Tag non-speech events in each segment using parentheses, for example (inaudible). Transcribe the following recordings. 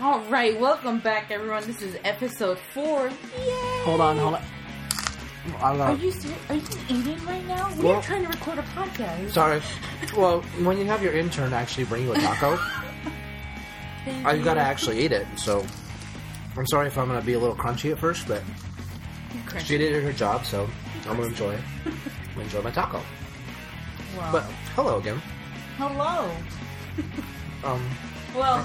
All right, welcome back, everyone. This is episode four. Yay! Hold on, hold on. I Are love. you ser- are you eating right now? We're trying to record a podcast. Sorry. Well, when you have your intern actually bring you a taco, Thank you. gotta actually eat it. So, I'm sorry if I'm gonna be a little crunchy at first, but Crunchy. she did her job, so I'm gonna enjoy it. Enjoy my taco. Wow. But hello again. hello. Um, Well,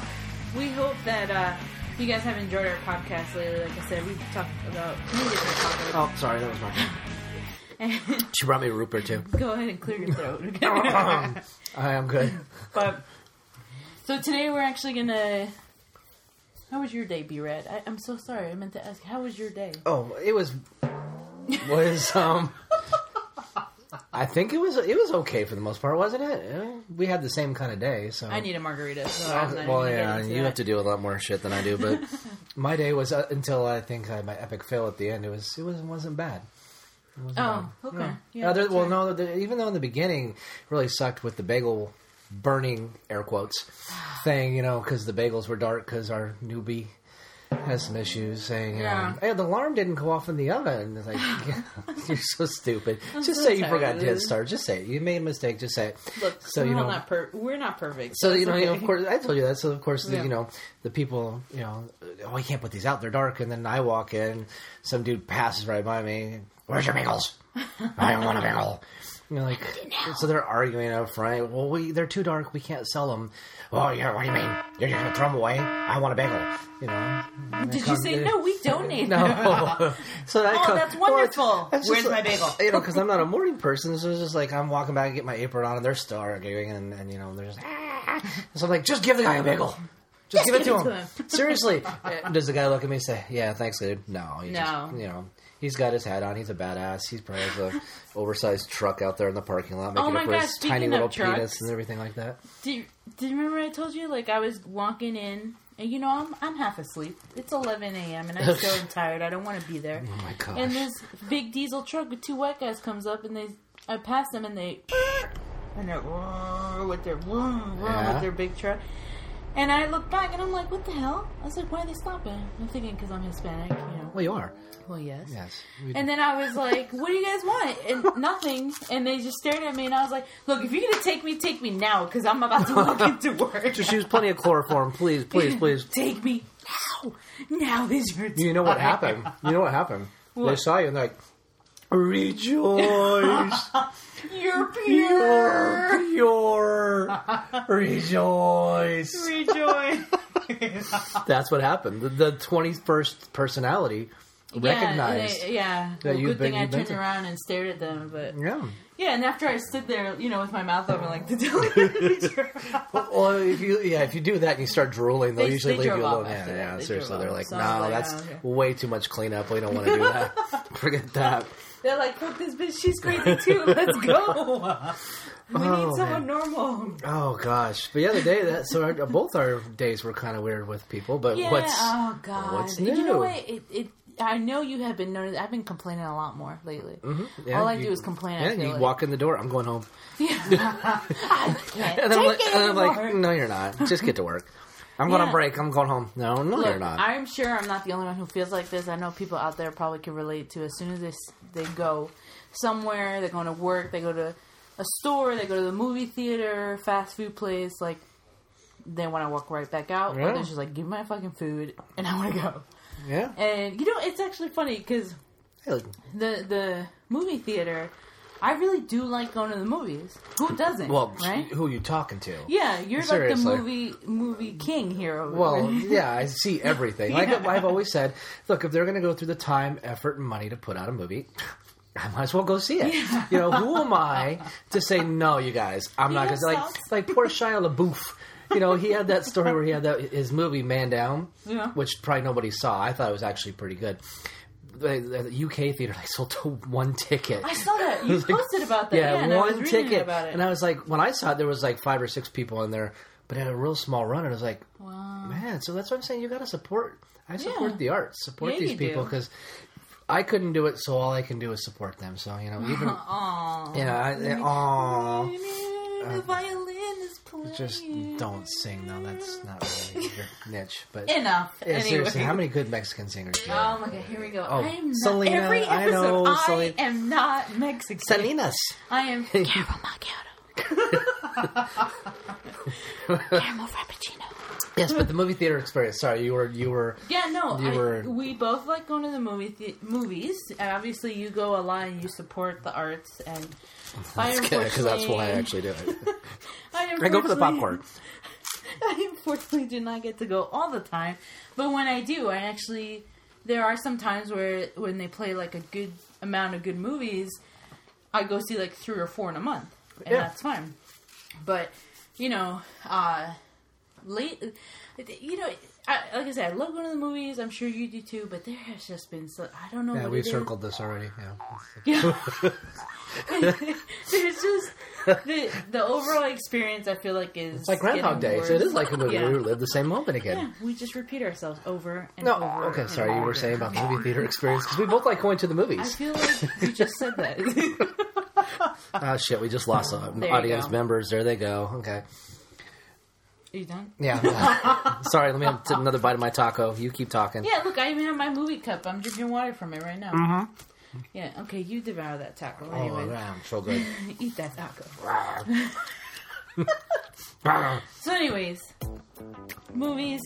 we hope that uh, you guys have enjoyed our podcast lately. Like I said, we've talked about topics. oh, sorry, that was my. (laughs) She brought me a root beer too. Go ahead and clear your throat. (laughs) I am good. but so today we're actually gonna. How was your day, B Red? I- I'm so sorry. I meant to ask. How was your day? Oh, it was was um. I think it was it was okay for the most part, wasn't it? Yeah, we had the same kind of day, so I need a margarita. So I'm well, yeah, gonna get into you have to do a lot more shit than I do, but (laughs) my day was uh, until I think I had my epic fail at the end. It was it wasn't wasn't bad. It wasn't Oh, bad. okay. Yeah. Well, right. no, the, even though in the beginning it really sucked with the bagel burning air quotes thing, you know, because the bagels were dark because our newbie has some issues saying, Yeah. um, "Hey, the alarm didn't go off in the oven." It's like, (laughs) (laughs) you're so stupid. Just so say you forgot to hit start. Just say it. You made a mistake. Just say it. Look, so we're you know, not per- we're not perfect. so you know, It's you know, of course, I told you that. So of course, the, you know, the people, you know, oh, I can't put these out; they're dark. And then I walk in, some dude passes right by me. Where's your bagels? (laughs) I don't want a bagel. You know, like, so they're arguing up front. Well, we they're too dark. We can't sell them. Oh, yeah. What do you mean? You're just gonna throw them away? I want a bagel. You know. Did it you say no? We donate. (laughs) no. (laughs) so that Oh, comes- that's wonderful. it's just Where's like- my bagel? You know, because I'm not a morning person, so it's just like I'm walking back and get my apron on, and they're still arguing, and, and you know, they're just. "Ah." So I'm like, just give the guy a bagel. Just, give it to him. Seriously. Uh, (laughs) Does the guy look at me and say, "Yeah, thanks, dude"? No. He No. Just, you know, he's got his hat on. He's a badass. He's probably has a (laughs) oversized truck out there in the parking lot, making Oh up for his tiny little trucks. penis and everything like that. Do you, do you remember I told you like I was walking in and you know I'm I'm half asleep. It's 11 a.m. and I'm still (laughs) tired. I don't want to be there. Oh my gosh. And this big diesel truck with two white guys comes up and they I pass them and they and they're with their Yeah. with their big truck. And I look back and I'm like, what the hell? I was like, why are they stopping? I'm thinking because I'm Hispanic, you know. well, you are. Well, yes. Yes. We- And then I was like, "What do you guys want?" And (laughs) nothing. And they just stared at me, and I was like, "Look, if you're gonna take me, take me now, because I'm about to walk into (laughs) work. just use plenty of chloroform, please, please, please. (laughs) take me now. Now is your time." You know what happened? You know what happened? They saw you and they're like, rejoice, (laughs) You're pure. you're pure, rejoice. Rejoice. (laughs) That's what happened. The, the 21st personality recognized. Yeah, yeah. that Well, good thing I turned to- around and stared at them, but Yeah. yeah. And after I stood there, you know, with my mouth open like the (laughs) delivery Well, if you yeah, if you do that and you start drooling, they'll They- usually they leave you alone. Yeah, yeah. Seriously, they're off. like, So no, like, that's oh, okay." way too much cleanup. We don't want to do that. Forget that. They're like, "Fuck this bitch, she's crazy too. (laughs) Let's go. (laughs) We Oh, need someone man. normal." Oh gosh, but yeah, the day that so our, both our days were kind of weird with people. But Yeah. what's oh God. what's You know new? what? It, it. I know you have been noticed. I've been complaining a lot more lately. Mm-hmm. yeah, All I you- do is complain. Yeah, I you like. walk in the door. I'm going home. (laughs) I can't And I'm take like, it and I'm like, no, you're not. Just get to work. I'm going Yeah. on break. I'm going home. No, no, Look, you're not. I'm sure I'm not the only one who feels like this. I know people out there probably can relate to. As soon as they they go somewhere, they're going to work, they go to a store, they go to the movie theater, fast food place, like they want to walk right back out. Yeah. Or they're just like, give me my fucking food, and I want to go. yeah. And you know, it's actually funny because the the movie theater, I really do like going to the movies. Who doesn't? well, right? who are you talking to? Yeah, you're Seriously. like the movie movie king here. Over Well, (laughs) yeah, I see everything. (laughs) Like Yeah. I've always said, look, if they're going to go through the time, effort, and money to put out a movie, I might as well go see it. You know, who am I to say no, you guys? I'm not going to like like poor Shia LaBeouf. You know, he had that story where he had that his movie Man Down, Yeah. which probably nobody saw. I thought it was actually pretty good. The, the UK theater they sold to one ticket. I saw that (laughs) you like- posted about that. Yeah, Yeah, and I was one ticket. about it. And I was like, when I saw it, there was like five or six people in there, but it had a real small run. And I was like, wow. man, so that's what I'm saying. You got to support. I support Yeah. the arts, support Yeah, these people because I couldn't do it. So all I can do is support them. So you know, even (laughs) Aw. you know, I, aw. the uh, violin is play. Just don't sing though. That's not really your (laughs) niche. But enough. yeah, anyway. seriously, how many good Mexican singers do you know? Oh my god, here we go. Oh, I am not, Selena, every I episode, know, I, Selena. am not Mexican. Salinas. I am (laughs) caramel macchiato. (laughs) caramel frappuccino. Yes, but the movie theater experience. Sorry, you were you were. Yeah, no, You I, were- we both like going to the movie the, movies, and obviously you go a lot and you support the arts. And (laughs) I Because that's why I actually do it. (laughs) I, I go for the unfortunately- popcorn. (laughs) I unfortunately do not get to go all the time, but when I do, I actually there are some times where when they play like a good amount of good movies, I go see like three or four in a month, and Yeah. that's fine. But you know, uh, late, you know, I, like I said, I love going to the movies. I'm sure you do too. But there has just been so I don't know. Yeah, what we it is. circled this already. Yeah. Yeah. (laughs) (laughs) There's just the the overall experience. I feel like is It's like Groundhog Day, so it worse. is like a movie. Yeah. We live the same moment again. Yeah, we just repeat ourselves over and No, over. okay, sorry. You were saying about the movie theater experience because we both like going to the movies. I feel like you just said that. Oh (laughs) shit, we just lost some There audience members. There they go. Okay. Are you done? Yeah. yeah. (laughs) sorry. Let me have another bite of my taco. You keep talking. Yeah, look, I even have my movie cup. I'm drinking water from it right now. Mm-hmm. Yeah, okay, you devour that taco. Oh, Anyway, man, so good. (laughs) eat that taco. (laughs) So, anyways, movies,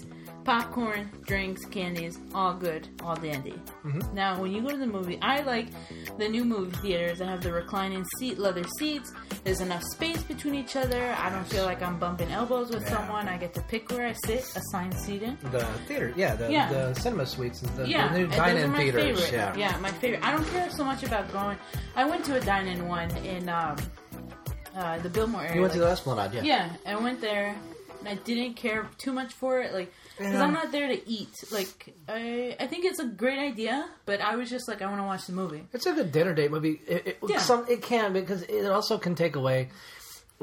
popcorn, drinks, candies, all good, all dandy. Mm-hmm. Now, when you go to the movie, I like the new movie theaters that have the reclining seat, leather seats. There's enough space between each other. I don't feel like I'm bumping elbows with Yeah. someone. I get to pick where I sit, assigned seating. the theater, yeah, the, Yeah. the cinema suites the, Yeah, the new dine-in theaters. favorite. Yeah. my favorite. I don't care so much about going. I went to a dine-in one in um, uh, the Biltmore area. You went to the Esplanade, yeah. Yeah, I went there and I didn't care too much for it, like because Yeah. I'm not there to eat. Like I, I think it's a great idea, but I was just like, I want to watch the movie. It's a good dinner date movie. It, it, Yeah. some, it can because it also can take away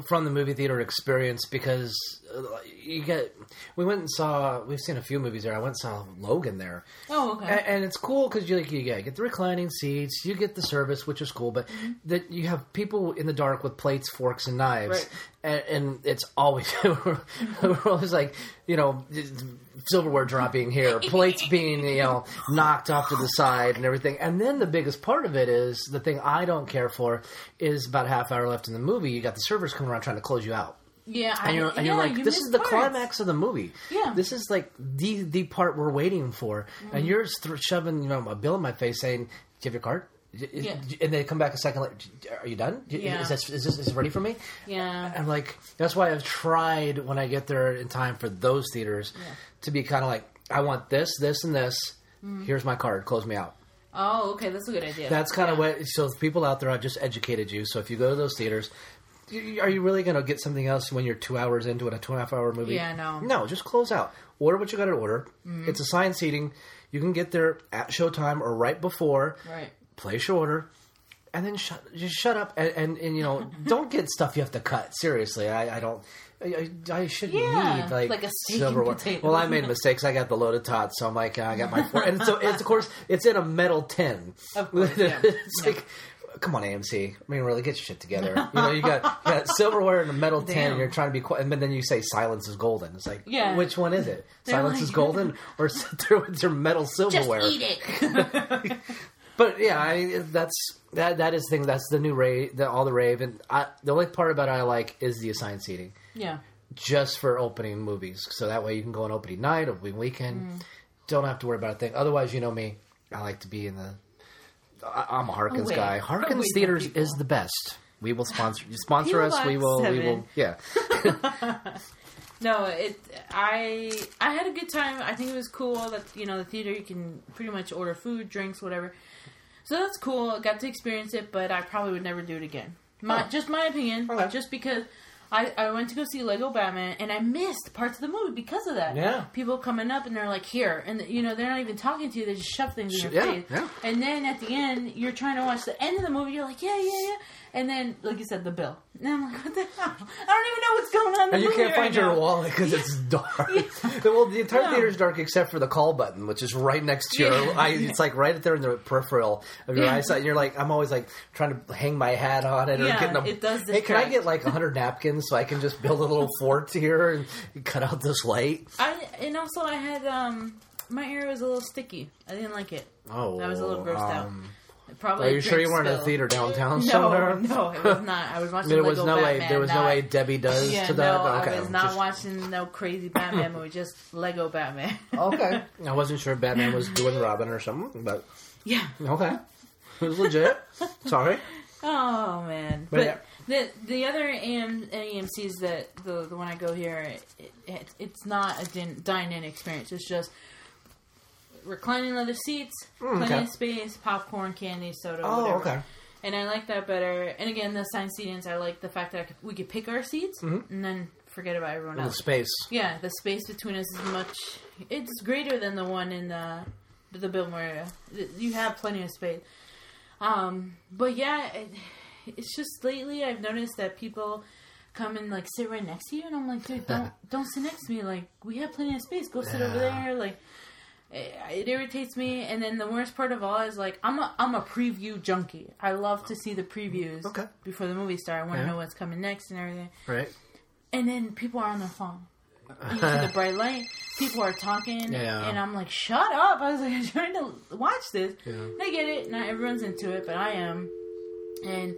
from the movie theater experience because uh, you get. We went and saw. We've seen a few movies there. I went and saw Logan there, Oh, okay. and, and it's cool because you like you yeah, get the reclining seats, you get the service, which is cool. But Mm-hmm. that you have people in the dark with plates, forks, and knives, Right. and, and it's always (laughs) we're always like you know silverware dropping here, (laughs) plates being you know knocked off to the side and everything. And then the biggest part of it is the thing I don't care for is about a half hour left in the movie. You got the servers coming around trying to close you out. yeah, And you're, and yeah, you're like, you this is the parts. climax of the movie. Yeah. This is like the the part we're waiting for. And mm-hmm. you're th- shoving you know, a bill in my face saying, "Give you your card? Yeah. And they come back a second later. Are you done? Yeah. Is, this, is this is this ready for me? Yeah, I'm like, that's why I've tried when I get there in time for those theaters to be kind of like, I want this, this, and this. Mm-hmm. Here's my card. Close me out. Oh, okay, that's a good idea. That's kind of what. So, people out there, I've just educated you. So, if you go to those theaters, are you really going to get something else when you're two hours into it, a two and a half hour movie? Yeah, no. No, just close out. Order what you got to order. Mm-hmm. It's assigned seating. You can get there at showtime or right before. right. Place shorter. And then shut, just shut up and, and, and you know mm-hmm. don't get stuff you have to cut. Seriously, I, I don't. I, I shouldn't Yeah, need like, like a and silverware. Well, I made mistakes. I got the loaded tots, so I'm like, I got my four, and so it's of course it's in a metal tin. Of course, yeah. (laughs) it's Yeah. like, come on, AMC. I mean, really, get your shit together. You know, you got, you got silverware in a metal tin. And you're trying to be quiet, and then you say silence is golden. It's like, Yeah. which one is it? They're Silence like- is golden, or (laughs) with your metal Just silverware? eat it. (laughs) But yeah, I, that's that. That is the thing. That's the new rave. The, all the rave, and I, the only part about it I like is the assigned seating, yeah, just for opening movies. So that way you can go on opening night, opening weekend. Mm. Don't have to worry about a thing. Otherwise, you know me. I like to be in the. I, I'm a Harkins Away. guy. Harkins Theaters is the best. We will sponsor you sponsor us. We will. We will. Yeah. (laughs) no, it. I I had a good time. I think it was cool that you know the theater you can pretty much order food, drinks, whatever. So that's cool. I got to experience it, but I probably would never do it again. My Oh. just my opinion. Okay. Just because I, I went to go see Lego Batman and I missed parts of the movie because of that. Yeah. People coming up and they're like here, and you know they're not even talking to you. They just shove things in your Yeah, face. yeah. And then at the end, you're trying to watch the end of the movie. You're like, yeah, yeah, yeah. And then, like you said, the bill. And I'm like, what the hell? I don't even know what's going on. In the And you can't right find your now. wallet because it's (laughs) dark. (laughs) well, the entire No. is dark except for the call button, which is right next to your. Yeah. eye. It's like right there in the peripheral of your Yeah. eyesight. And you're like, I'm always like trying to hang my hat on it or Yeah, getting a. it does Hey, can I get like hundred (laughs) napkins so I can just build a little fort here and cut out this light? I and also I had um my ear was a little sticky. I didn't like it. Oh, I was a little grossed out. Probably. Are you sure you weren't in a theater (laughs) downtown No, somewhere? (laughs) no, it was not. I was watching. There was Lego no way. There was no way Debbie does Yeah, to that. no, okay, I was not just- watching no crazy Batman movie. Just Lego Batman. (laughs) Okay, I wasn't sure if Batman was doing Robin or something, but yeah. okay, it was legit. Sorry. Oh man, But but, yeah. the the other AM, AMC's that the the one I go here, it, it, it's not a din, dine-in experience. It's just reclining leather seats, Mm, plenty okay. of space, popcorn, candy, soda. Oh, whatever. okay. And I like that better. And again, the assigned seatings, I like the fact that I could, we could pick our seats and then forget about everyone The else. space. Yeah, the space between us is much. It's greater than the one in the the Biltmore area. You have plenty of space. Um, but yeah, it, it's just lately I've noticed that people come and like sit right next to you, and I'm like, dude, don't (laughs) don't sit next to me. Like we have plenty of space. Go sit over there. Like it, it irritates me. And then the worst part of all is like I'm a I'm a preview junkie. I love to see the previews Okay. before the movie starts. I want to Yeah. know what's coming next and everything. Right. And then people are on their phone. You see the bright light. People are talking, (laughs) Yeah. and I'm like, "Shut up!" I was like, (laughs) "I'm trying to watch this." Yeah. I get it. Not everyone's into it, but I am. And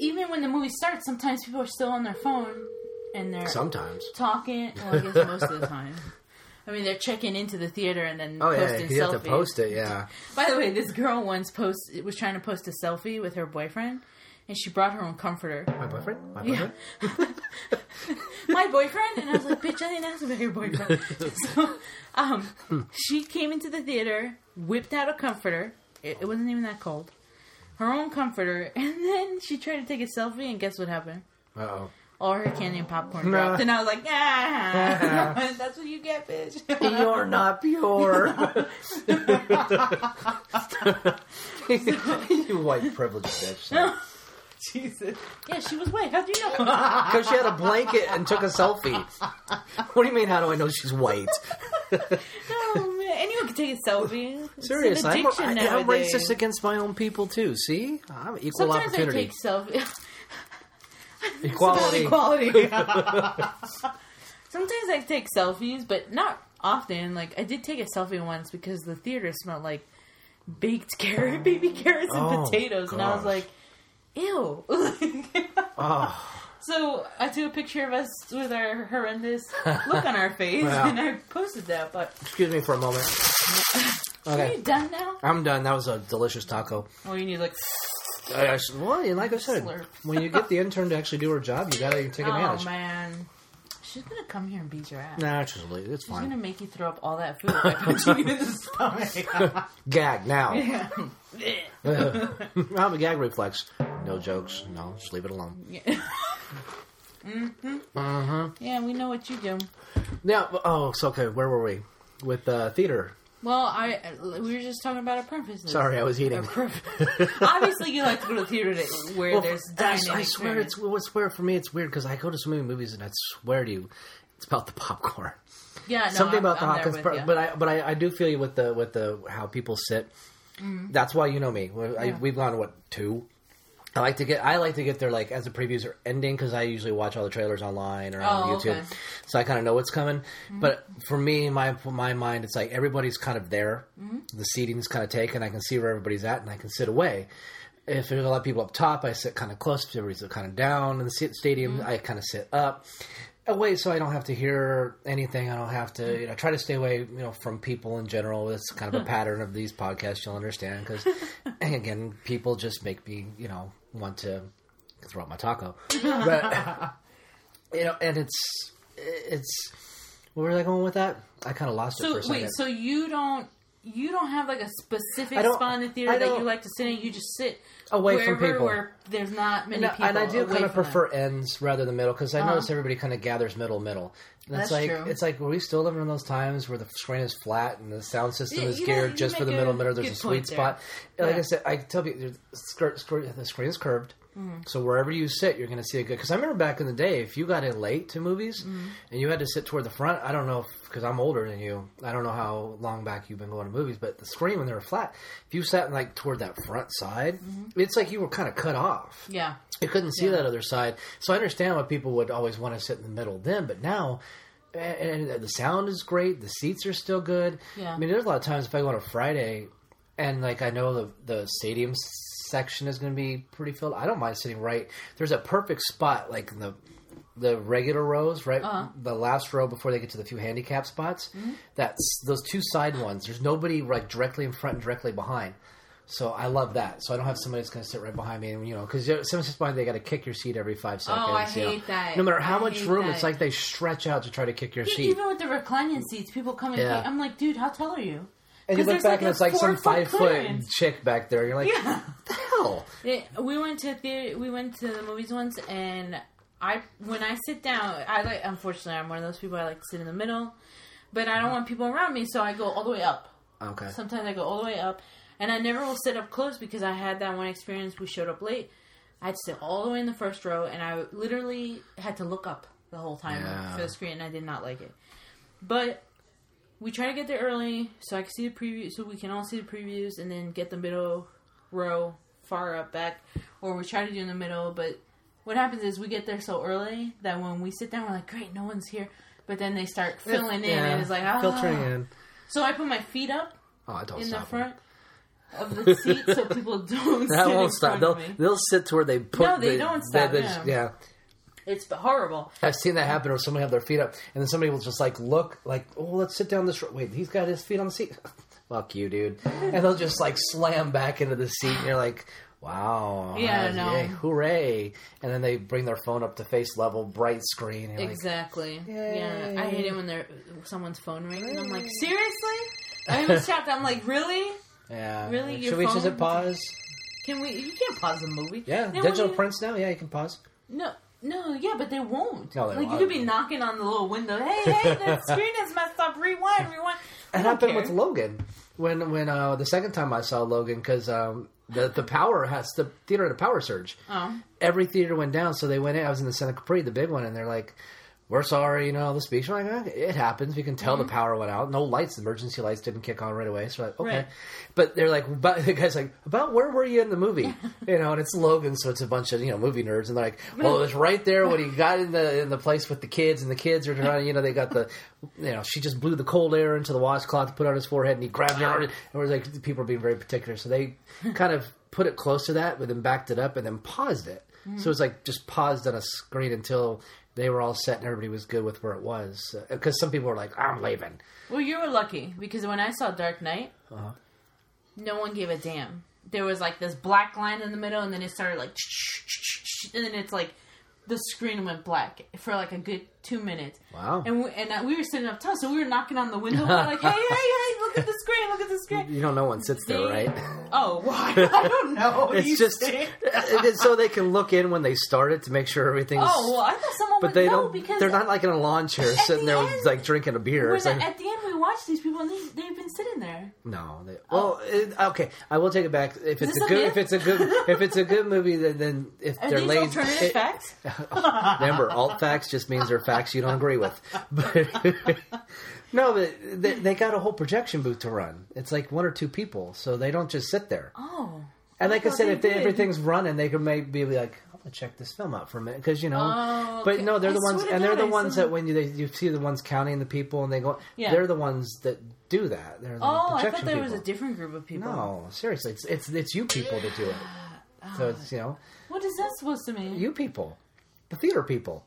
even when the movie starts, sometimes people are still on their phone and they're Sometimes. talking. Well, I guess most of the (laughs) time. I mean, they're checking into the theater and then Oh yeah, posting you selfies. have to post it. Yeah. By the way, this girl once post was trying to post a selfie with her boyfriend, and she brought her own comforter. My boyfriend. My Yeah. boyfriend. (laughs) my boyfriend and I was like, bitch, I didn't ask about your boyfriend. (laughs) so, um, she came into the theater, whipped out a comforter. It, it wasn't even that cold. Her own comforter, (laughs) and then she tried to take a selfie, and guess what happened? Uh oh. All her candy and popcorn dropped, and I was like, ah, (laughs) that's what you get, bitch. (laughs) You're not pure. (laughs) you white privileged bitch. Jesus. Yeah, she was white. How do you know? Because she had a blanket and took a selfie. What do you mean? How do I know she's white? oh man, anyone can take a selfie. It's Serious, an I'm, addiction I, I'm racist against my own people too. See, I'm equal Sometimes I take selfies. (laughs) equality. equality. (laughs) (laughs) Sometimes I take selfies, but not often. Like I did take a selfie once because the theater smelled like baked carrot, baby carrots, and Oh, potatoes, and I was like, "Ew." Oh, so I took a picture of us with our horrendous look on our face, Wow. and I posted that. But excuse me for a moment. are you done now? I'm done. That was a delicious taco. Or you need like, I, I, well, and like I said, Slurp. when you get the intern to actually do her job, you gotta take oh advantage. man, she's gonna come here and beat your ass. Nah, it's just it's She's gonna make you throw up all that food if I punch you in the stomach. (laughs) Gag now. yeah. (laughs) I have a gag reflex. No jokes. No, just leave it alone. (laughs) Mhm. Uh-huh. Yeah, we know what you do. But- Oh, so okay. Where were we? With uh, theater. Well, I we were just talking about our preferences. Sorry, I was eating. Obviously, you like to go to the theater to, where Well, there's I, dining. I swear, it's well, I swear for me, it's weird because I go to so many movies and I swear to you, it's about the popcorn. yeah, no, Something I'm, about the I'm hot, there 'cause with per- you. but I but I, I do feel you with the with the how people sit. That's why you know me. I, Mm-hmm. Yeah. we've gone what two. I like to get I like to get there like as the previews are ending because I usually watch all the trailers online or on Oh, YouTube, okay. so I kind of know what's coming. Mm-hmm. But for me, my my mind, it's like everybody's kind of there. Mm-hmm. The seating's kind of taken. I can see where everybody's at, and I can sit away. If there's a lot of people up top, I sit kind of close. If everybody's kind of down in the stadium, Mm-hmm. I kind of sit up Oh, away so I don't have to hear anything. I don't have to, you know, try to stay away, you know, from people in general. It's kind of a (laughs) pattern of these podcasts. You'll understand because, (laughs) again, people just make me, you know, want to throw out my taco. (laughs) But you know, and it's it's where was I going with that? I kind of lost it for so a second. wait, so you don't you don't have like a specific spot in the theater that you like to sit in? You just sit Away from people. where there's not many and, people. and I do kind of prefer them. ends rather than middle because I Uh-huh. notice everybody kind of gathers middle middle. And That's it's like true. it's like were we still living in those times where the screen is flat and the sound system Yeah, is geared just for the middle middle. There's a sweet there. spot. Like I said, I tell you, the skirt, skirt, the screen is curved. So wherever you sit, you're going to see a good. Because I remember back in the day, if you got in late to movies and you had to sit toward the front, I don't know because I'm older than you. I don't know how long back you've been going to movies, but the screen when they were flat, if you sat like toward that front side, it's like you were kind of cut off. Yeah. You couldn't see Yeah. that other side. So I understand why people would always want to sit in the middle then, but now. And and the sound is great. The seats are still good. Yeah. I mean, there's a lot of times if I go on a Friday, and like I know the the stadium section is going to be pretty filled. I don't mind sitting right. There's a perfect spot, like in the the regular rows, right, Uh-huh. the last row before they get to the few handicap spots. Mm-hmm. That's those two side ones. There's nobody like directly in front and directly behind. So I love that. So I don't have somebody that's going to sit right behind me, and you know, because someone sits behind, they got to kick your seat every five seconds. Oh, I you know. hate that. No matter how I much room, that. it's like they stretch out to try to kick your E- seat. Even with the reclining seats, people come in. Yeah. I'm like, dude, how tall are you? And you look back like and it's like some five foot chick back there. You're like, Yeah. what the hell? It, we went to theater, we went to the movies once, and I when I sit down, I like. Unfortunately, I'm one of those people. I like to sit in the middle, but I don't uh-huh. want people around me, so I go all the way up. Okay. Sometimes I go all the way up, and I never will sit up close because I had that one experience. We showed up late. I had to sit all the way in the first row, and I literally had to look up the whole time Yeah. for the screen, and I did not like it. But we try to get there early so I can see the preview, so we can all see the previews, and then get the middle row far up back, or we try to do in the middle. But what happens is we get there so early that when we sit down, we're like, "Great, no one's here." But then they start filling in, Yeah, and it's like, ah. filtering in. So I put my feet up Oh, I don't in the front of the (laughs) seat so people don't That won't in stop. They'll they'll sit to where they put. No, they the- don't stop, yeah. It's horrible. I've seen that happen where somebody have their feet up, and then somebody will just like look like, oh, let's sit down this. ro- Wait, he's got his feet on the seat. (laughs) Fuck you, dude. And they'll just like slam back into the seat, and you're like, wow, Yeah, no. yay, hooray! And then they bring their phone up to face level, bright screen. And you're like, Exactly. Yeah, I hate it when there someone's phone rings. and I'm like, seriously? I (laughs) was shocked. I'm like, really? yeah, Really? Should we just phone? hit pause? Can we? You can't pause the movie. Yeah, They won't digital even- prints now. Yeah, you can pause. No, no, yeah, but they won't. No, they like won't. you could be knocking on the little window. Hey, hey, (laughs) the screen is messed up. Rewind, rewind. I It happened care. with Logan when when uh, the second time I saw Logan because um, the the power has the theater had a power surge. Oh, Every theater went down, so they went in. I was in the Cine Capri, the big one, and they're like, "We're sorry, you know, the speech." I'm like, "Okay, "It happens. We can tell the power went out. No lights, the emergency lights didn't kick on right away." So like, okay, Mm-hmm. Right. but they're like, but (laughs) the guy's like, "About where were you in the movie?" (laughs) you know, and it's Logan, so it's a bunch of you know movie nerds, and they're like, "Well, it was right there when he (laughs) got in the in the place with the kids, and the kids are trying, you know, they got the, you know, she just blew the cold air into the washcloth to put on his forehead, and he grabbed her, and it was like people are being very particular, so they kind of put it close to that, but then backed it up and then paused it. So it's like just paused on a screen until they were all set and everybody was good with where it was. Because some people were like, "I'm leaving." well, you were lucky because when I saw Dark Knight, Uh-huh. no one gave a damn. There was like this black line in the middle, and then it started like, (laughs) and then it's like the screen went black for like a good two minutes. Wow. And we, and uh, we were sitting up top, so we were knocking on the window. We're like, hey, hey, hey, look at the screen, look at the screen. You don't know one sits there, right? (laughs) Oh, why? (laughs) I don't know. (laughs) It's just it's so they can look in when they start it to make sure everything's. Oh, well, I thought someone but would they know don't. because They're not like in a lawn chair sitting the there end, like drinking a beer. like, at the end we watched these people and they, they've been sitting there. No. They, well, oh. it, okay. I will take it back. If it's a good, if it's a good, if it's a good movie, then, then if Are they're these lazy, alternative it- (laughs) facts? (laughs) remember, alt facts just means they're facts you don't agree with. But (laughs) no, but they, they got a whole projection booth to run. It's like one or two people, so they don't just sit there. Oh. And like I thought said, if they, everything's running, they can maybe be like, "I'm gonna check this film out for a minute," because you know. Oh, But okay. no, they're I the ones, and they're the I ones that when you they, you see the ones counting the people, and they go, Yeah. they're the ones that do that. They're the Oh, I thought there was a different group of people. No, seriously, it's it's it's you people that do it. (gasps) So it's you know What is that supposed to mean? you people, the theater people.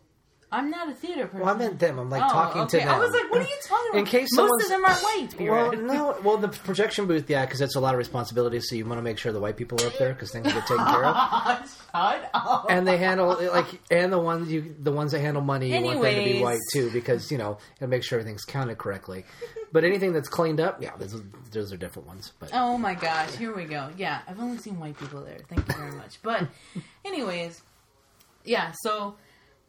I'm not a theater person. Well, I meant them. I'm like oh, talking okay. to them. I was like, what are you talking about? In case Most someone's- of them are white. Well, (laughs) no. Well, the projection booth, yeah, because it's a lot of responsibility. So you want to make sure the white people are up there because things get taken care of. (laughs) Shut up. And they handle like, and the ones you, the ones that handle money, you want them to be white too, because you know, and make sure everything's counted correctly. But anything that's cleaned up, yeah, those, those are different ones. But Oh my gosh, here we go. Yeah, I've only seen white people there. Thank you very much. But, anyways, yeah. So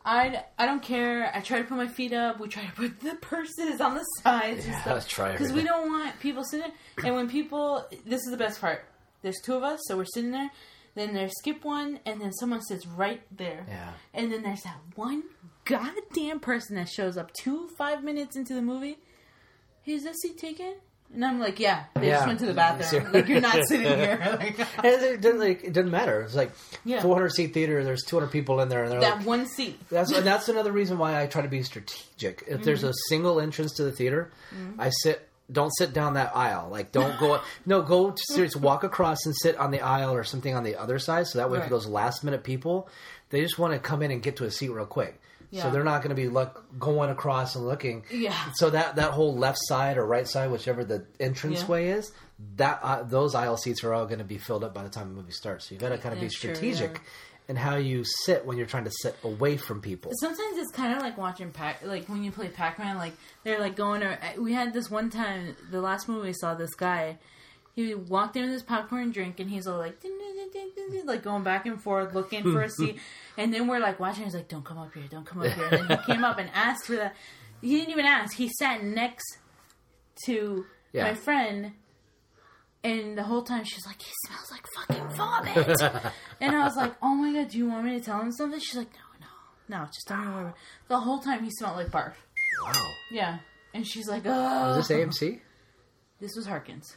I I don't care. I try to put my feet up. We try to put the purses on the sides and Yeah, stuff let's try because we don't want people sitting. And when people, this is the best part. There's two of us, so we're sitting there. then there's skip one, and then someone sits right there. Yeah. And then there's that one goddamn person that shows up two five minutes into the movie. Hey, is that seat taken? And I'm like, yeah, they Yeah. just went to the bathroom. (laughs) like you're not sitting here. (laughs) Like, (laughs) it didn't like it didn't matter. It's like Yeah. 400 seat theater. There's 200 people in there, and they're that like, one seat. That's and that's another reason why I try to be strategic. If there's Mm-hmm. a single entrance to the theater, I sit. Don't sit down that aisle. Like, don't go. no, go to serious. Walk across and sit on the aisle or something on the other side. So that way, for those last minute people, they just want to come in and get to a seat real quick. So they're not going to be look, going across and looking. Yeah. So that that whole left side or right side, whichever the entrance Yeah. way is, that uh, those aisle seats are all going to be filled up by the time the movie starts. So you got to kind of be That's true, strategic yeah. in how you sit when you're trying to sit away from people. Sometimes it's kind of like watching Pac, like when you play Pac Man. Like they're like going. To, we had this one time, the last movie we saw. This guy, he walked in with his popcorn drink, and he's all like, "Ding, ding, ding, ding, ding, ding," like going back and forth, looking for a seat. (laughs) And then we're like watching. He's like, "Don't come up here! Don't come up here!" And then he came up and asked for that. He didn't even ask. He sat next to Yeah. my friend. And the whole time she's like, he smells like fucking vomit. (laughs) and I was like, oh my god, do you want me to tell him something? She's like, no, no, no, just don't even worry. The whole time he smelled like barf. Wow. Yeah. And she's like, oh. Is this AMC? This was Harkins.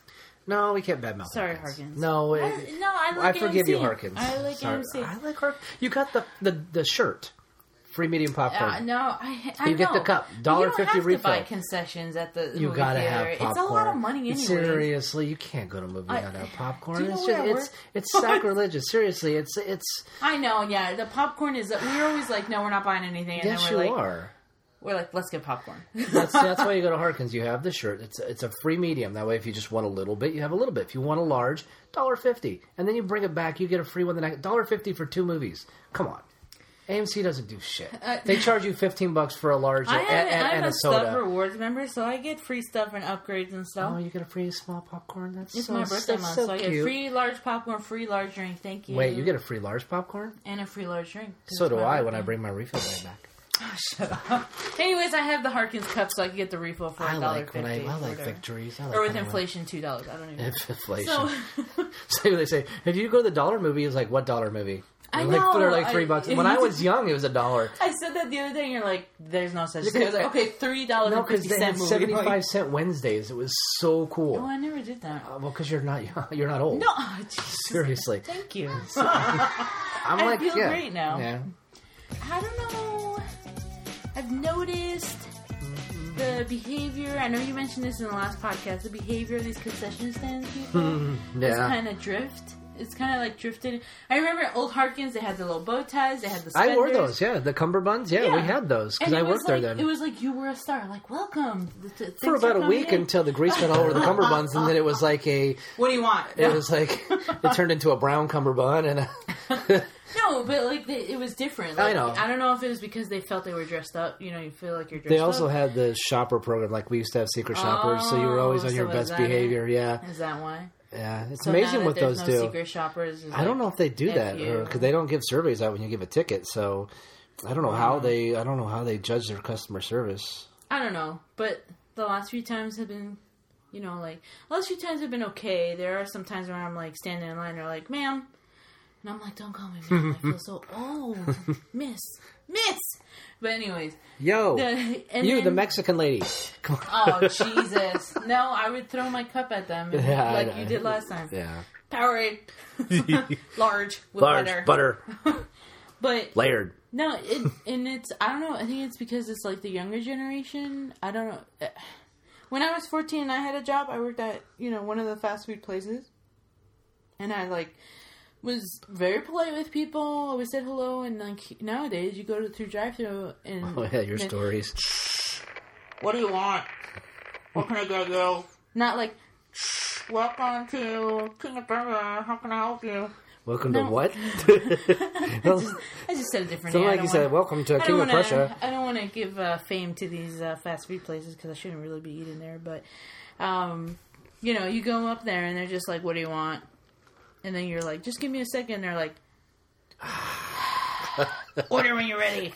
No, we can't badmouth. Sorry, Harkins. Harkins. No, it, I, no, I I forgive AMC. you, Harkins. I like Sorry. AMC. I like Harkins. You got the the, the shirt, free medium popcorn. Uh, no, I, I You get the cup. You don't $1.50 to buy concessions at the you movie gotta theater. have popcorn. It's a lot of money anyway. Seriously, you can't go to a movie I- without have popcorn. Do you know it's where just, it's it's sacrilegious. Seriously, it's it's. I know, yeah. The popcorn is. We're always like, no, we're not buying anything. And yes, then you we're like, are. We're like, let's get popcorn. That's that's why you go to (laughs) Harkins. You have the shirt. It's a, it's a free medium. That way, if you just want a little bit, you have a little bit. If you want a large, dollar fifty, and then you bring it back, you get a free one the next dollar fifty for two movies. Come on, AMC doesn't do shit. Uh, they (laughs) charge you fifteen bucks for a large I and, have, and, I'm and a a soda. Rewards member, so I get free stuff and upgrades and stuff. Oh, you get a free small popcorn. That's it's so, my birthday month, so so, I get free large popcorn, free large drink. Thank you. Wait, you get a free large popcorn? and a free large drink. So do I when I bring my refill bag back. Anyways, I have the Harkins cup, so I can get the refill for I a dollar like when I. I like whatever. victories. I like Or with when I win. inflation, two dollars. I don't even. If inflation. So (laughs) So they say, if you go to the dollar movie, it's like, what dollar movie? I like, know, They're like three I- bucks. When I (laughs) was young, it was a dollar. I said that the other day, and you're like, "There's no such (laughs) thing." I was like, "Okay, three dollars No, because they had seventy five cent Wednesdays. It was so cool. oh, I never did that. Uh, well, because you're not young, you're not old. No, oh, seriously. Thank you. I'm I like, feel yeah, great now. Yeah. I don't know. I've noticed the behavior. I know you mentioned this in the last podcast. The behavior of these concession stand people (laughs) is kind of drift. It's kind of like drifted. I remember at Old Harkins. They had the little bow ties. They had the. I wore those. Yeah, the cummerbunds. Yeah, Yeah. we had those because I it was worked there then It was like you were a star. Like welcome The- the for about a week in. until the grease got all over the cummerbunds, and then it was like a. (laughs) What do you want? It was like it turned into a brown cummerbund and. A, (laughs) no, but like they, it was different. I know. I don't know if it was because they felt they were dressed up. You know, you feel like you're dressed They also up. had the shopper program, like we used to have secret shoppers, so you were always Oh, on your best that it? behavior. Yeah, Is that why? yeah, it's So amazing what those no do. Secret shoppers. I don't like- know if they do that because they don't give surveys out when you give a ticket. So I don't know how they. I don't know how they judge their customer service. I don't know, but the last few times have been, you know, like last few times have been okay. There are some times where I'm like standing in line, and they're like, "Ma'am," and I'm like, "Don't call me ma'am. I feel so (laughs) old, Miss, Miss." But anyways, Yo, the, you, the Mexican lady. Come (laughs) on. Oh Jesus! No, I would throw my cup at them, Yeah, like you did last time. Yeah, Powerade, (laughs) large with large butter. butter, But layered. No, it, and it's I don't know. I think it's because it's like the younger generation. I don't know. Eh. When I was fourteen, and I had a job. I worked at you know one of the fast food places, and I like was very polite with people. Always said hello, and like nowadays, you go to through drive through and (laughs) Oh yeah, your and- stories. What do you want? What can I get you? Not like welcome to King of Burger. How can I help you? Welcome No. to what? (laughs) I just, I just said a different Something name. I like don't you said, wanna- "Welcome to King don't of Prussia." I don't want to give uh, fame to these uh, fast food places because I shouldn't really be eating there. But, um, you know, you go up there and they're just like, "What do you want?" And then you're like, "Just give me a second. They're like, (sighs) "Order when you're ready."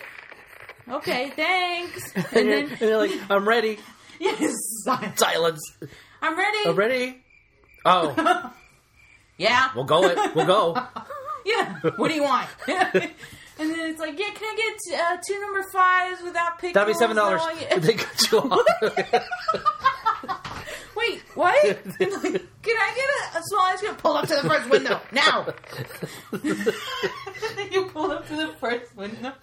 Okay, thanks. And (laughs) And then and you're like, "I'm ready." (laughs) yes, (laughs) Silence. I'm ready. I'm ready. Oh, Yeah. we'll go. It. We'll go. Yeah. What do you want? and then it's like, yeah, can I get uh, two number fives without pickles? That'd be seven dollars. They cut you off. Wait, what? (laughs) can I get a, a small ice cream? Pull up to the first window now. (laughs) you pull up to the first window.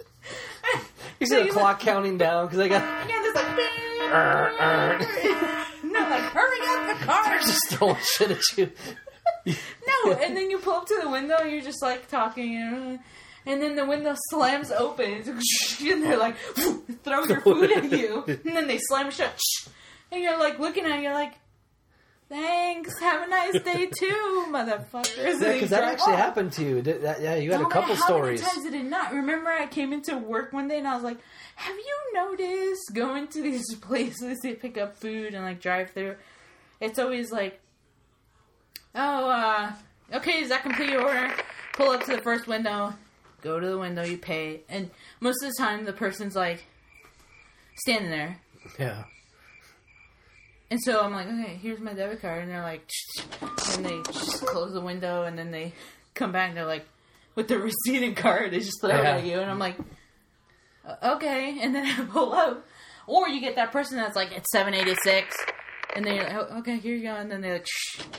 You see the (laughs) clock counting down because I got Yeah, there's like, no, like hurry up the car. just throwing shit at you. No, and then you pull up to the window and you're just like talking, and, and then the window slams open, and they're like throw your food at you, and then they slam shut, and you're like looking at, it, you're like, thanks, have a nice day (laughs) too, motherfuckers. Yeah, because that actually happened to you. Did that- yeah, you had No a couple how stories. Many times did it not? Remember, I came into work one day and I was like, "Have you noticed going to these (laughs) places they pick up food and like drive through? It's always like, oh, uh, okay, is that complete your order? Pull up to the first window, go to the window, you pay, and most of the time the person's like standing there, Yeah. And so I'm like, okay, here's my debit card, and they're like, and they just close the window, and then they come back, and they're like, with the (laughs) receipt and card, they just throw it at you, and I'm like, "Uh, okay, (laughs) and then I pull up, or you get that person that's like, it's seven eighty six, and they're like, oh, okay, here you go, and then they're like,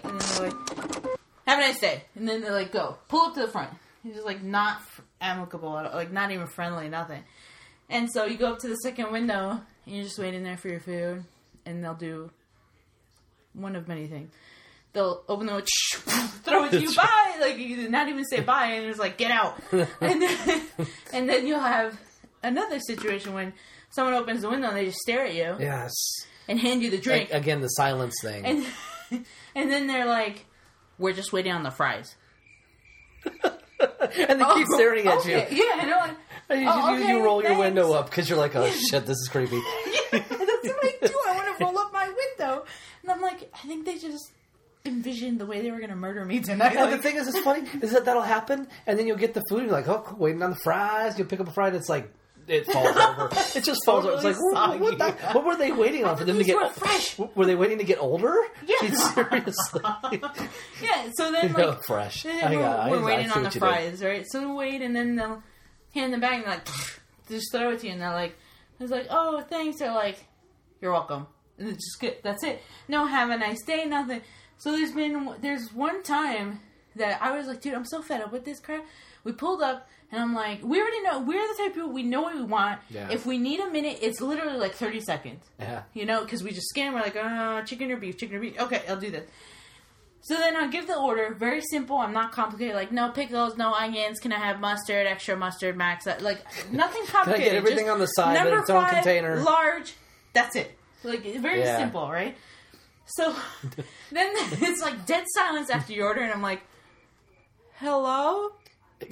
and then they're like, have a nice day, and then they're like, go, pull up to the front. He's just like not amicable, at all, like not even friendly, nothing. And so you go up to the second window, and you're just waiting there for your food, and they'll do one of many things. They'll open the (laughs) throw it to you, bye. Like you did not even say bye, and it's like get out. (laughs) and then, (laughs) and then you'll have another situation when someone opens the window and they just stare at you Yes. and hand you the drink, A- again, the silence thing. and and then they're like, "We're just waiting on the fries." and they keep oh, staring at okay. you. Yeah, I know. like, And you, Oh, you, okay, you roll your window up because you're like, oh shit, this is creepy. Yeah, that's what I do. I want to roll up and I'm like, I think they just envisioned the way they were going to murder me tonight. And the Like, thing is, it's funny is that that'll happen, and then you'll get the food. And you're like, oh, cool, waiting on the fries. You'll pick up a fry, and it's like it falls over. (laughs) It just falls over. It's like, what, what, what were they waiting on for them to get were fresh. Were they waiting to get older? Yeah. seriously. (laughs) yeah. So then, No, like, fresh. then I we're, got- I- we're waiting on the you did. fries, right? So we wait, and then they'll hand them back, and like, just throw it to you, and they're like, it's like, oh, thanks. They're like, you're welcome, and it's just good. That's it. No, have a nice day. Nothing. So there's been there's one time that I was like, dude, I'm so fed up with this crap. We pulled up. And I'm like, we already know. We're the type of people we know what we want. Yeah. If we need a minute, it's literally like 30 seconds. Yeah. You know, because we just scan. We're like, uh, chicken or beef, chicken or beef. Okay, I'll do this. So then I'll give the order. Very simple. I'm not complicated. Like, no pickles, no onions. Can I have mustard, extra mustard, max? Like, nothing (laughs) complicated. Get everything Just on the side, but Number its own five, container? Large. That's it. Like, very Yeah. simple, right? So (laughs) then (laughs) it's like dead silence after your order, and I'm like, hello? (laughs)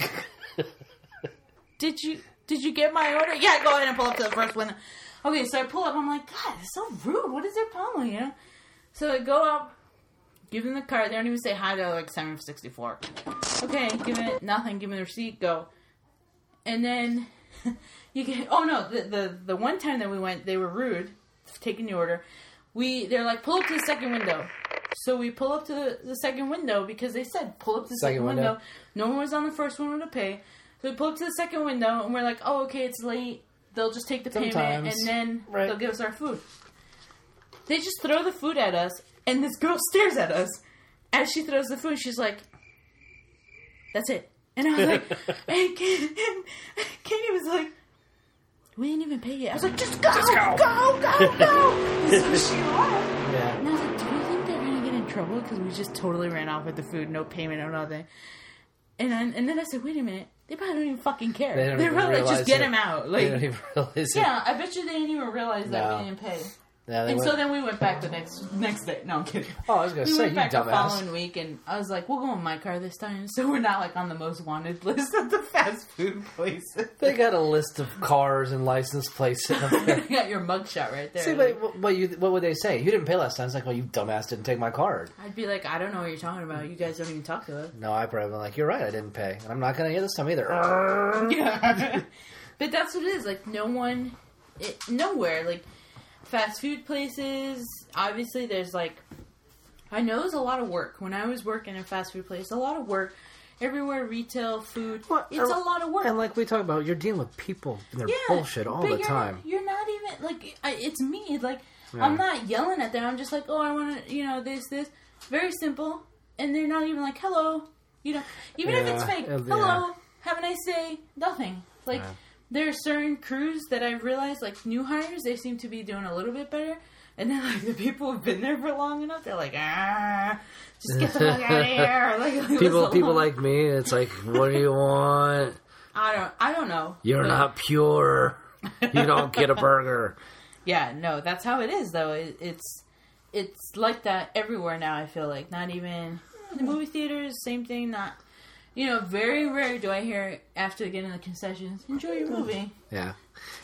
did you did you get my order? Yeah, go ahead and pull up to the first one. Okay, so I pull up. I'm like, God, it's so rude. What is their problem? You know. So I go up, give them the card. They don't even say hi. They're like seven sixty four. Okay, give it nothing. Give me the receipt. Go. And then you get. Oh no, the the the one time that we went, they were rude, taking the order. We they're like pull up to the second window. So we pull up to the, the second window because they said pull up to the second, Second window. window. No one was on the first one to pay. So we pull up to the second window and we're like, oh, okay, it's late. They'll just take the payment and then Right. they'll give us our food. They just throw the food at us, and this girl (laughs) stares at us as she throws the food. She's like, "That's it." And I was like, (laughs) "Hey, Katie," (laughs) Katie was like, "We didn't even pay yet." I was like, "Just go, go. go, go, go!" so she left. Yeah. And I was like, do you think they're gonna get in trouble because we just totally ran off with the food, no payment or nothing? And then, and then I said, wait a minute, they probably don't even fucking care. They don't They're even probably like, realize just get it. him out. They Like, don't even (laughs) realize it. yeah, I bet you they didn't even realize that No. we didn't pay. Yeah, they And went- so then we went back the next next day. No, I'm kidding. oh, I was gonna We say went you back the following week, and I was like, "We'll go in my car this time, so we're not like on the most wanted (laughs) list of the fast food places." They got a list of cars and license plates sitting up there. (laughs) you got your mugshot right there. See, but what, what, you, what would they say? You didn't pay last time. It's like, well, you dumbass didn't take my card. I'd be like, "I don't know what you're talking about. You guys don't even talk to us." No, I probably been like, you're right, I didn't pay, and I'm not gonna hear this time either. (laughs) Yeah. but that's what it is. Like no one, it, nowhere. Like fast food places. Obviously, there's like, I know it's a lot of work. When I was working in a fast food place, a lot of work, everywhere retail food. Well, it's and- a lot of work. And like we talk about, you're dealing with people and their Yeah, bullshit all the you're- time. You're not even like I, it's me. Like Yeah. I'm not yelling at them. I'm just like, oh, I want to, you know, this, this. Very simple, and they're not even like, hello, you know, even if it's fake. Hello, yeah. have a nice day. Nothing. Like Yeah. There are certain crews that I've realized, like new hires, they seem to be doing a little bit better. And then like the people who've been there for long enough, they're like, ah, just get the fuck out of (laughs) here. Like (laughs) us People, people like me, it's like, what do you want? I don't, I don't know. You're But- not pure. You don't get a burger. (laughs) Yeah, no, that's how it is though. It, it's it's like that everywhere now. I feel like not even the movie theaters, same thing. Not you know, very rare do I hear after getting the concessions, enjoy your movie, Yeah.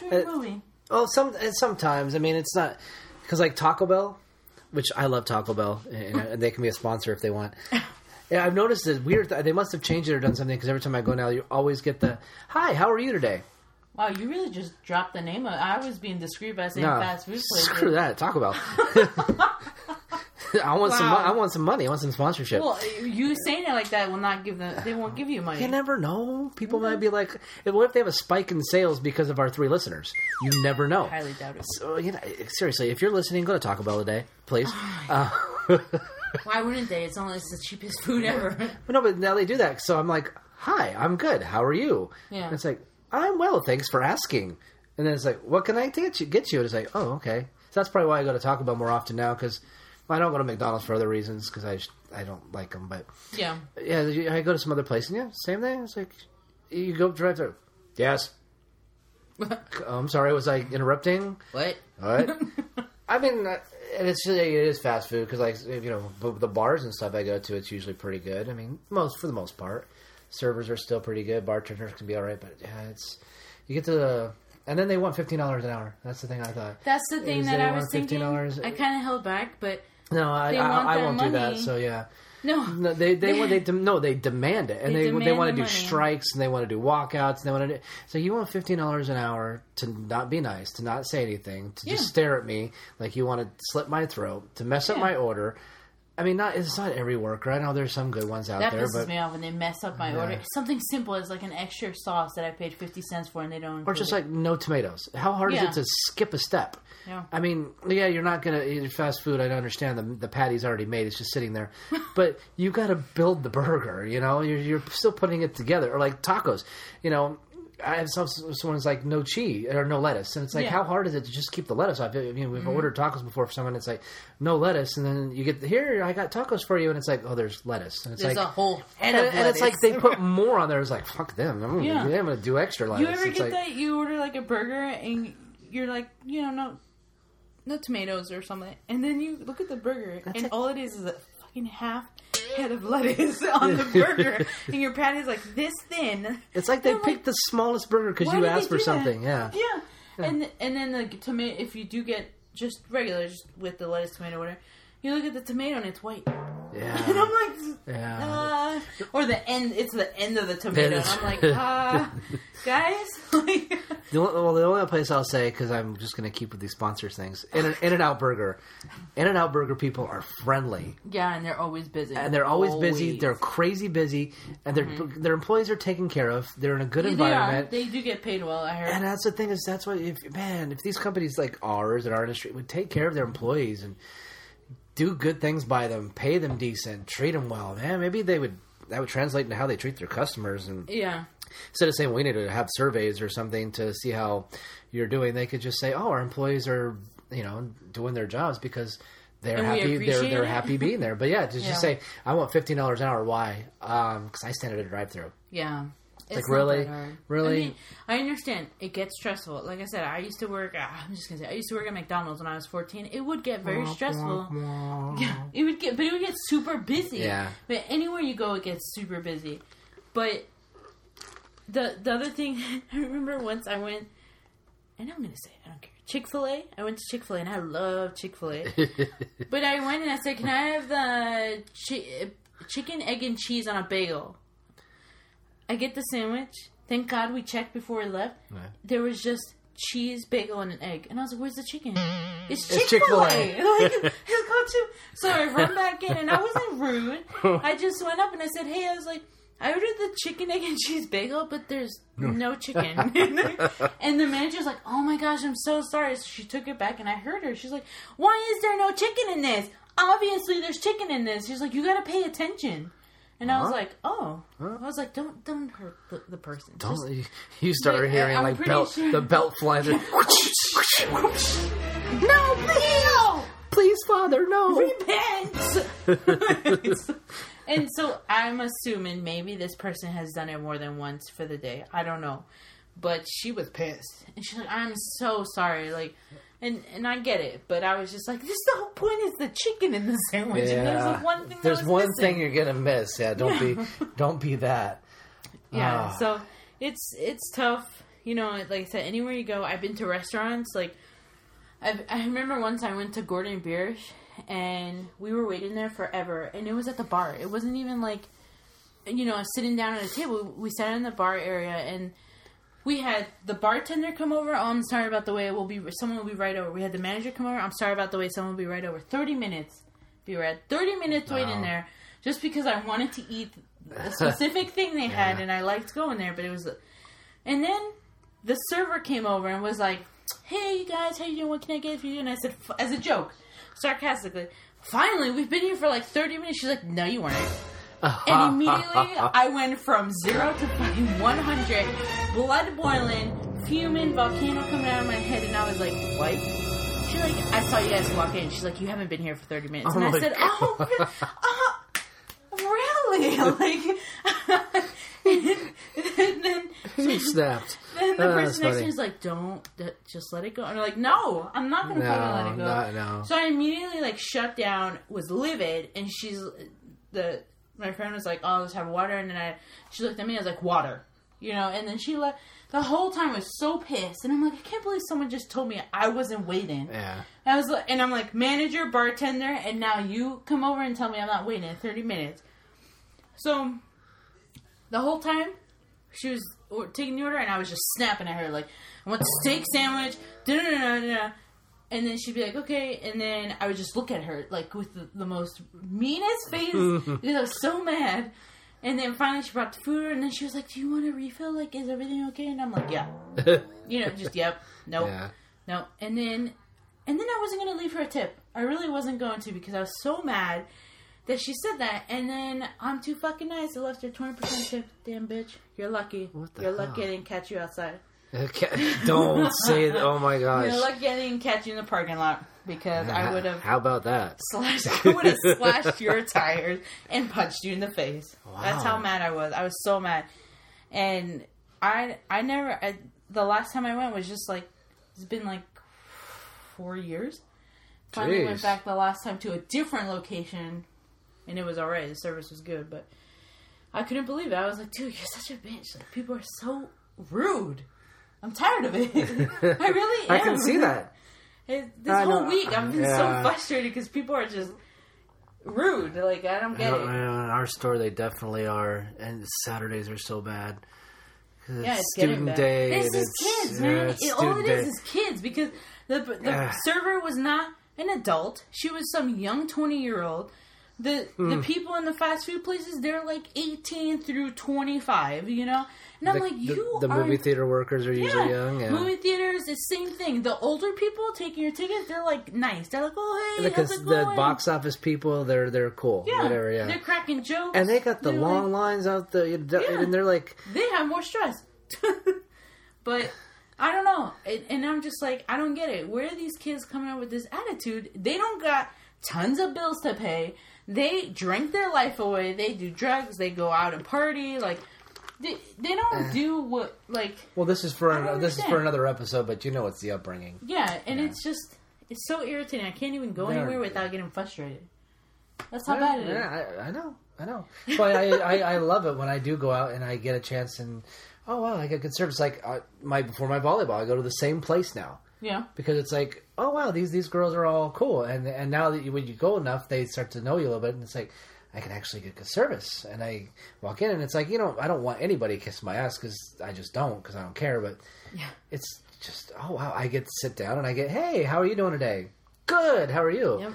enjoy your Uh, movie. Well, some sometimes I mean it's not because like Taco Bell, which I love Taco Bell, and, and they can be a sponsor if they want. (laughs) Yeah, I've noticed that weird. They must have changed it or done something because every time I go now, you always get the "Hi, how are you today?" Wow, you really just dropped the name of. I was being discreet by saying No, fast food place. screw that. Taco Bell. (laughs) (laughs) (laughs) I want some. Wow. I want some money. I want some sponsorship. Well, you saying it like that will not give them. They won't give you money. you never know. People might be like, "What if they have a spike in sales because of our three listeners?" You never know. Highly doubt it. So you know, seriously, if you're listening, go to Taco Bell today, please. Uh, (laughs) Why wouldn't they? It's only it's the cheapest food ever. But no, but now they do that. So I'm like, "Hi, I'm good. How are you?" Yeah. And it's like, "I'm well, thanks for asking." And then it's like, "What can I get you?" Get you? And it's like, "Oh, okay." So that's probably why I go to Taco Bell more often now because I don't go to McDonald's for other reasons because I just, I don't like them. But yeah. yeah, I go to some other place and yeah, same thing. It's like you go drive through. Yes. Oh, (laughs) I'm sorry. Was I interrupting? what? What? (laughs) I mean, uh, and it's it is fast food because, like, you know, the- the bars and stuff I go to, it's usually pretty good. I mean, most for the most part, servers are still pretty good. Bartenders can be all right, but yeah, it's you get to the and then they want fifteen dollars an hour. That's the thing I thought. That's the thing that I was want thinking. $15? I kind of held back, but No, I I, I won't do that. So yeah, no. no, they they want they (laughs) dem- no they demand it and They they they, want to do money. strikes and they want to do walkouts and they want to do so you want fifteen dollars an hour to not be nice to not say anything to just stare at me like you want to slit my throat to mess up my order. I mean, not it's not every worker. I know there's some good ones out there. That there, pisses but me off when they mess up my Yeah. order. Something simple as like an extra sauce that I paid fifty cents for and they don't. or just it. like no tomatoes. How hard Yeah. is it to skip a step? Yeah. I mean, yeah, you're not gonna eat fast food. I understand the the patty's already made; it's just sitting there. (laughs) but you got to build the burger. You know, you're you're still putting it together. Or like tacos. You know, I have some someone's like no cheese or no lettuce, and it's like Yeah. how hard is it to just keep the lettuce off? I mean, we've mm-hmm. ordered tacos before for someone. It's like no lettuce, and then you get here. I got tacos for you, and it's like oh, there's lettuce, and it's There's like a whole and, and it's like they put (laughs) more on there. It's like fuck them. I'm gonna, Yeah. I'm gonna do extra lettuce. You ever it's get like, that? You order like a burger and you're like, you know, no, no tomatoes or something, and then you look at the burger and like- all it is is a fucking half head of lettuce (laughs) on the burger, (laughs) and your patty's like this thin. It's like they I'm like, picked the smallest burger because you asked for something. Yeah. Yeah. And and then the tomato if you do get just regular just with the lettuce tomato whatever, you look at the tomato and it's white. Yeah. (laughs) And I'm like Yeah. uh, or the end it's the end of the tomato and I'm like, uh guys like The only, well, the only place I'll say because I'm just going to keep with these sponsors things. In In and Out Burger, In and Out Burger people are friendly Yeah, and they're always busy. and they're always, busy. They're crazy busy, and their their employees are taken care of. They're in a good Mm-hmm. They environment. They do get paid well, I heard. And that's the thing is that's why if man if these companies like ours in our industry would take care of their employees and do good things by them, pay them decent, treat them well, man, maybe they would that would translate into how they treat their customers and yeah. Instead of saying we need to have surveys or something to see how you're doing, they could just say, "Oh, our employees are you know doing their jobs because." They're And happy. They're they're it. happy being there. But yeah, just, Yeah. just say I want fifteen dollars an hour. Why? Um, because I stand at a drive-through. Yeah. It's Like, really? Really? I, mean, I understand. It gets stressful. Like I said, I used to work. I'm just gonna say, I used to work at McDonald's when I was 14. It would get very stressful. (laughs) Yeah, it would get, but it would get super busy. Yeah. But anywhere you go, it gets super busy. But the the other thing, (laughs) I remember once I went, and I'm gonna say, I don't care. Chick Fil A. I went to Chick Fil A, and I love Chick Fil A. (laughs) but I went and I said, "Can I have the chi- chicken, egg, and cheese on a bagel?" I get the sandwich. Thank God we checked before we left. Right. There was just cheese, bagel, and an egg, and I was like, "Where's the chicken?" (laughs) It's Chick Fil A. Like, let's go to. So I run back in, and I wasn't rude. I just went up and I said, "Hey," I was like, I ordered the chicken egg and cheese bagel, but there's (laughs) no chicken. (laughs) and the manager's like, "Oh my gosh, I'm so sorry." So she took it back, and I heard her. She's like, "Why is there no chicken in this? Obviously, there's chicken in this." She's like, "You got to pay attention." And I was like, "Oh," I was like, "Don't don't hurt the, the person." Don't Just- you, you start But, hearing I'm like belt sure- the belt flies. (laughs) no, please, no. Please, Father, no. repent. And so I'm assuming maybe this person has done it more than once for the day. I don't know. But she was pissed. And she's like, I'm so sorry. Like, and, and I get it. But I was just like, this the whole point is the chicken in the sandwich. And there's Yeah. the one thing that There's one missing. thing you're gonna miss. Yeah, don't be, (laughs) don't be that. Yeah, Ah. so it's it's tough. You know, like I said, anywhere you go, I've been to restaurants. Like, I I remember once I went to Gordon Biersch, and we were waiting there forever, and it was at the bar. It wasn't even like, you know, sitting down at a table. We sat in the bar area, and we had the bartender come over. Oh, I'm sorry about the way. We'll be someone will be right over. We had the manager come over. I'm sorry about the way. Someone will be right over. Thirty minutes. We were at thirty minutes waiting Wow. there just because I wanted to eat a (laughs) specific thing they had, and I liked going there. But it was, and then the server came over and was like, "Hey, you guys, how you doing? What can I get for you?" And I said, f- as a joke, sarcastically, "Finally, we've been here for like thirty minutes." She's like, "No, you weren't." And immediately I went from zero to fucking 100, blood boiling, fuming, volcano coming out of my head, and I was like, what? She's like, I saw you guys walk in. She's like, you haven't been here for 30 minutes. Oh and I said, God. oh, (laughs) uh, really? (laughs) Like, (laughs) and then, (laughs) He snapped. then the Oh, person next to me is like, don't, d- just let it go. And I'm like, no, I'm not going to fucking let it go. not no. So I immediately like shut down, was livid, and she's the my friend was like, "Oh, let's have water," and then I she looked at me, I was like, "Water," you know, and then she left. The whole time I was so pissed, and I'm like, I can't believe someone just told me I wasn't waiting. Yeah. I was like, and I'm like, manager, bartender, and now you come over and tell me I'm not waiting 30 minutes. So the whole time she was taking the order, and I was just snapping at her like, I want the steak sandwich. And then she'd be like, okay. And then I would just look at her like with the, the most meanest face (laughs) because I was so mad. And then finally she brought the food, and then she was like, "Do you want a refill? Like, is everything okay?" And I'm like, "Yeah." (laughs) You know, just yep, nope, Yeah. no. And then, and then I wasn't gonna leave her a tip. I really wasn't going to because I was so mad that she said that. And then I'm too fucking nice. I left her twenty percent tip. Damn bitch, you're lucky. What the you're lucky I didn't catch you outside. Okay, Don't say that. Oh my (laughs) gosh. You're lucky I didn't catch you in the parking lot because I would have How about that? slashed. (laughs) I would have slashed your tires and punched you in the face. Wow. That's how mad I was. I was so mad, and I I never. I, the last time I went was just like it's been like four years. Finally went back the last time to a different location, and it was alright. The service was good, but I couldn't believe it. I was like, dude, you're such a bitch. Like people are so rude. I'm tired of it. (laughs) I really am. I can see that. (laughs) It, this I whole know. week, I've been Yeah. so frustrated because people are just rude. Like I don't get know- it. In our store, they definitely are, and Saturdays are so bad. Yeah, it's getting student day. It's just kids, yeah, man. it's It, all it is day. is kids because the the Yeah. server was not an adult. She was some young twenty year old. The Hmm. the people in the fast food places, they're like eighteen through twenty five. You know, and I'm the, like, you the are movie theater workers are usually Yeah, young. Yeah. movie theaters, the same thing. The older people taking your tickets, they're like nice. They're like, oh hey, because how's it the box office people, they're they're cool. yeah, Whatever. Yeah. they're cracking jokes, And they got the They're long like- lines out the, Yeah. and they're like, they have more stress. (laughs) but I don't know, and, and I'm just like, I don't get it. Where are these kids coming up with this attitude? They don't got tons of bills to pay. They drink their life away. They do drugs. They go out and party. Like they they don't do what like well, this is for an, this is for another episode, but you know it's the upbringing. yeah, and Yeah. it's just it's so irritating. I can't even go They're- anywhere without getting frustrated. That's how bad it is. yeah, I, I know, I know. But I, I I love it when I do go out and I get a chance and oh wow, I get good service. Like uh, my before my volleyball, I go to the same place now. Yeah. because it's like, oh wow, these these girls are all cool, and and now that you, when you go enough, they start to know you a little bit, and it's like, I can actually get good service, and I walk in, and it's like, you know, I don't want anybody to kiss my ass because I just don't because I don't care, but Yeah. it's just, oh wow, I get to sit down and I get, hey, how are you doing today? Good, how are you? Yep.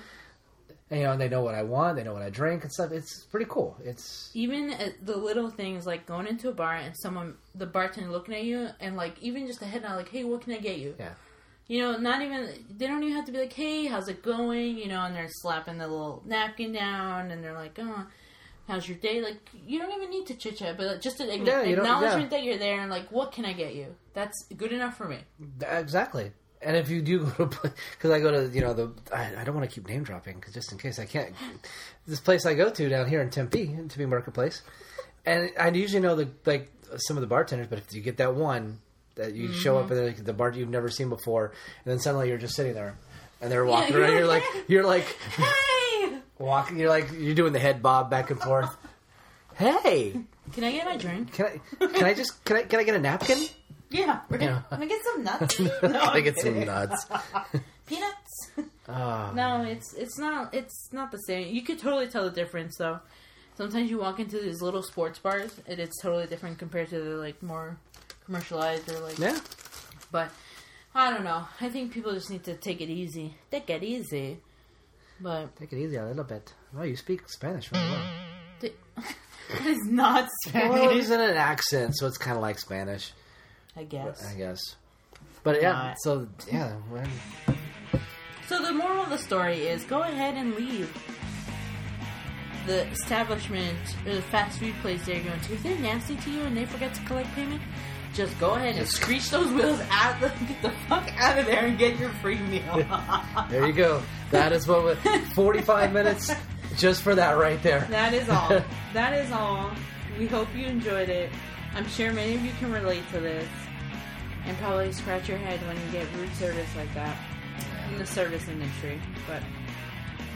And, you know, and they know what I want, they know what I drink and stuff. It's pretty cool. It's even uh, the little things like going into a bar and someone, the bartender looking at you, and like even just a head nod, like, "Hey, what can I get you?" yeah, You know, not even they don't even have to be like, "Hey, how's it going?" You know, and they're slapping the little napkin down, and they're like, "Oh, how's your day?" Like, you don't even need to chit chat, but just an Yeah, acknowledgement yeah. that you're there, and like, what can I get you? That's good enough for me. exactly. And if you do go to, because I go to, you know, the, I, I don't want to keep name dropping because just in case I can't. This place I go to down here in Tempe, in Tempe Marketplace, and I usually know the like some of the bartenders, but if you get that one that you show Mm-hmm. up at the, the bar you've never seen before, and then suddenly you're just sitting there, and they're walking you're around, you're like, you're like (laughs) Hey, walking, you're like you're doing the head bob back and forth. (laughs) Hey, can I get my drink? can I can I just can I can I get a napkin? Yeah, right. Yeah. Can I get some nuts? (laughs) Can I get some nuts? peanuts. Oh, No, it's it's not it's not the same. You could totally tell the difference though. Sometimes you walk into these little sports bars and it's totally different compared to the like more commercialized or like yeah. but I don't know. I think people just need to take it easy. Take it easy. But Take it easy a little bit. Well, you speak Spanish very well. (laughs) th- it's not (laughs) Well, Spanish, he's in an accent, so it's kind of like Spanish, I guess. I guess. But yeah, Not. so yeah, So the moral of the story is go ahead and leave the establishment or the fast food place they're going to. If they're nasty to you and they forget to collect payment, just go ahead and screech those wheels out. The, (laughs) get the fuck out of there and get your free meal. (laughs) there you go. That is what. we- (laughs) Forty-five minutes just for that right there. that is all. That is all. We hope you enjoyed it. I'm sure many of you can relate to this. And probably scratch your head when you get rude service like that in the service industry. But,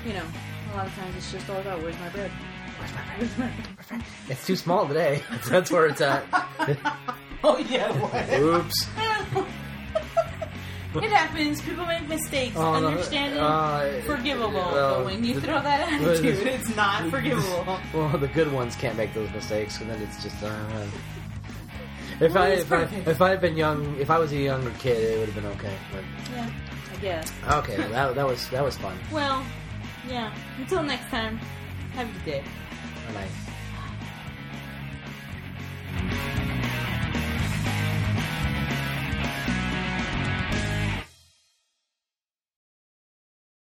you know, a lot of times it's just all about where's my bread? Where's my bread? It's too small today. That's where it's at. (laughs) Oh yeah. What? Oops. (laughs) it happens. People make mistakes. Oh, uh, Understanding, uh, forgivable. Uh, but when you the, throw that attitude, (laughs) the, it's not forgivable. Well, the good ones can't make those mistakes, and then it's just. Uh, if well, I if, I if I had been young, if I was a younger kid, it would have been okay. But... Yeah, I guess. Okay, well, that, that was that was fun. Well, yeah. Until next time, have a good day. Bye.